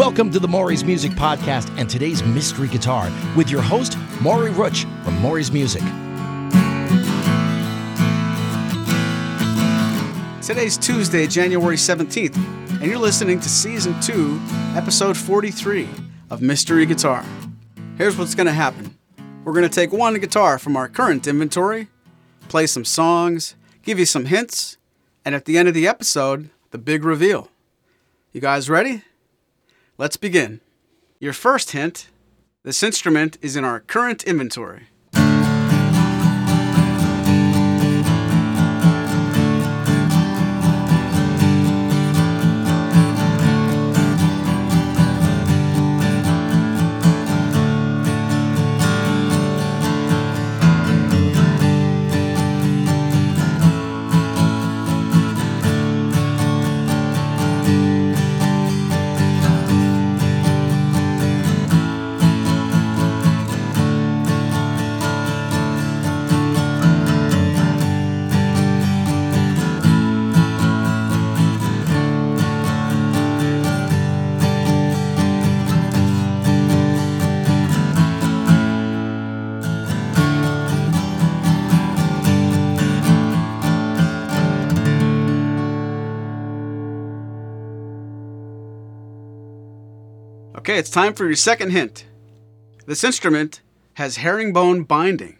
Welcome to the Maury's Music Podcast and today's Mystery Guitar with your host, Maury Rutsch from Maury's Music. Today's Tuesday, January 17th, and you're listening to Season 2, Episode 43 of Mystery Guitar. Here's what's going to happen we're going to take one guitar from our current inventory, play some songs, give you some hints, and at the end of the episode, the big reveal. You guys ready? Let's begin. Your first hint this instrument is in our current inventory. Okay, it's time for your second hint. This instrument has herringbone binding.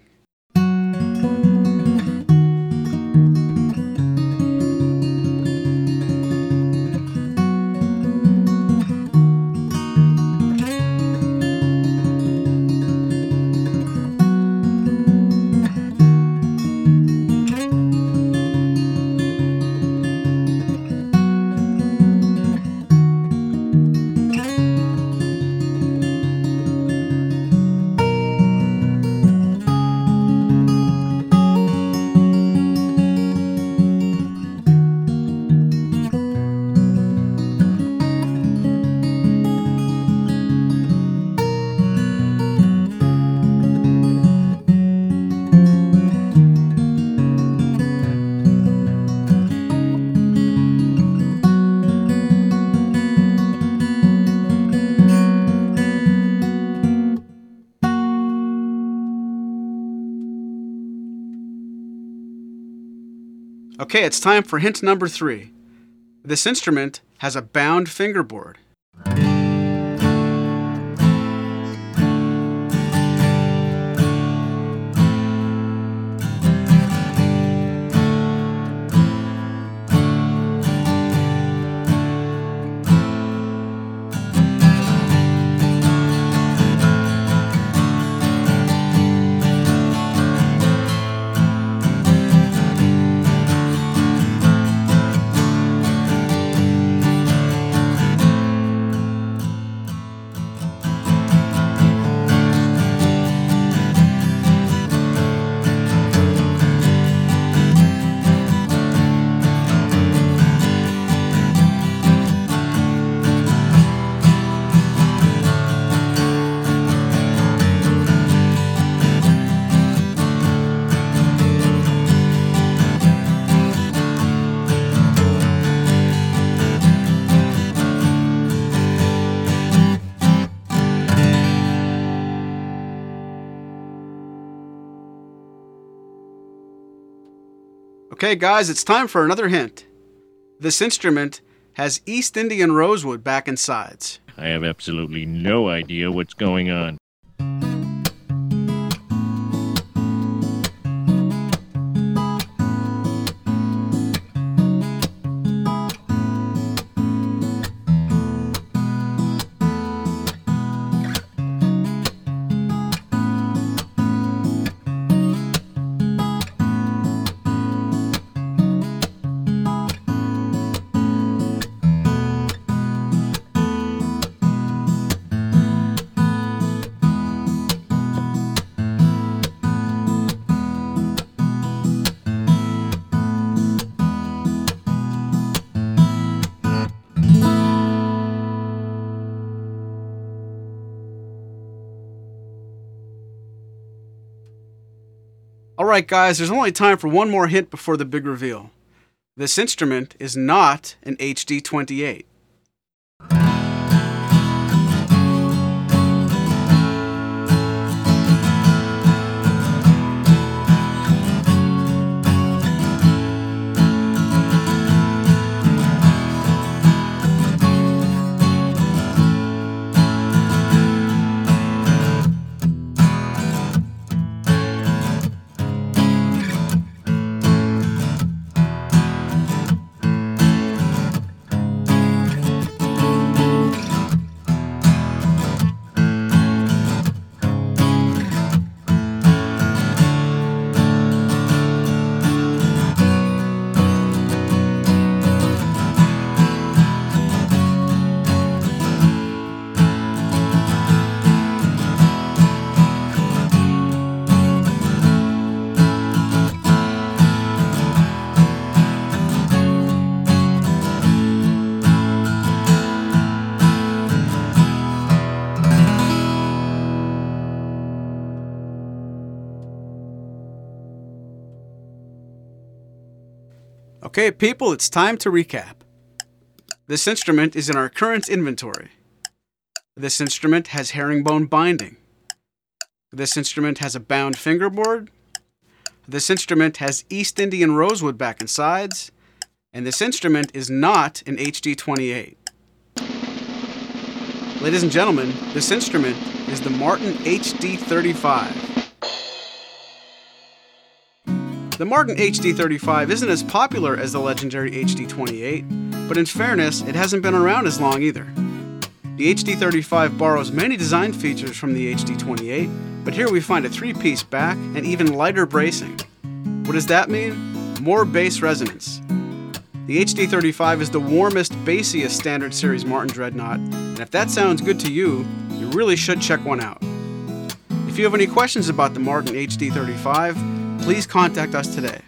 Okay, it's time for hint number three. This instrument has a bound fingerboard. Okay, guys, it's time for another hint. This instrument has East Indian rosewood back and sides. I have absolutely no idea what's going on. Right, guys, there's only time for one more hint before the big reveal. This instrument is not an HD 28. Okay, people, it's time to recap. This instrument is in our current inventory. This instrument has herringbone binding. This instrument has a bound fingerboard. This instrument has East Indian rosewood back and sides. And this instrument is not an HD28. Ladies and gentlemen, this instrument is the Martin HD35. The Martin HD35 isn't as popular as the legendary HD28, but in fairness, it hasn't been around as long either. The HD35 borrows many design features from the HD28, but here we find a three piece back and even lighter bracing. What does that mean? More bass resonance. The HD35 is the warmest, bassiest standard series Martin Dreadnought, and if that sounds good to you, you really should check one out. If you have any questions about the Martin HD35, please contact us today.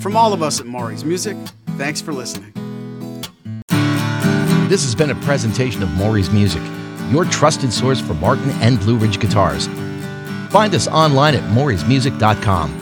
From all of us at Maury's Music, thanks for listening. This has been a presentation of Maury's Music, your trusted source for Martin and Blueridge guitars. Find us online at maurysmusic.com.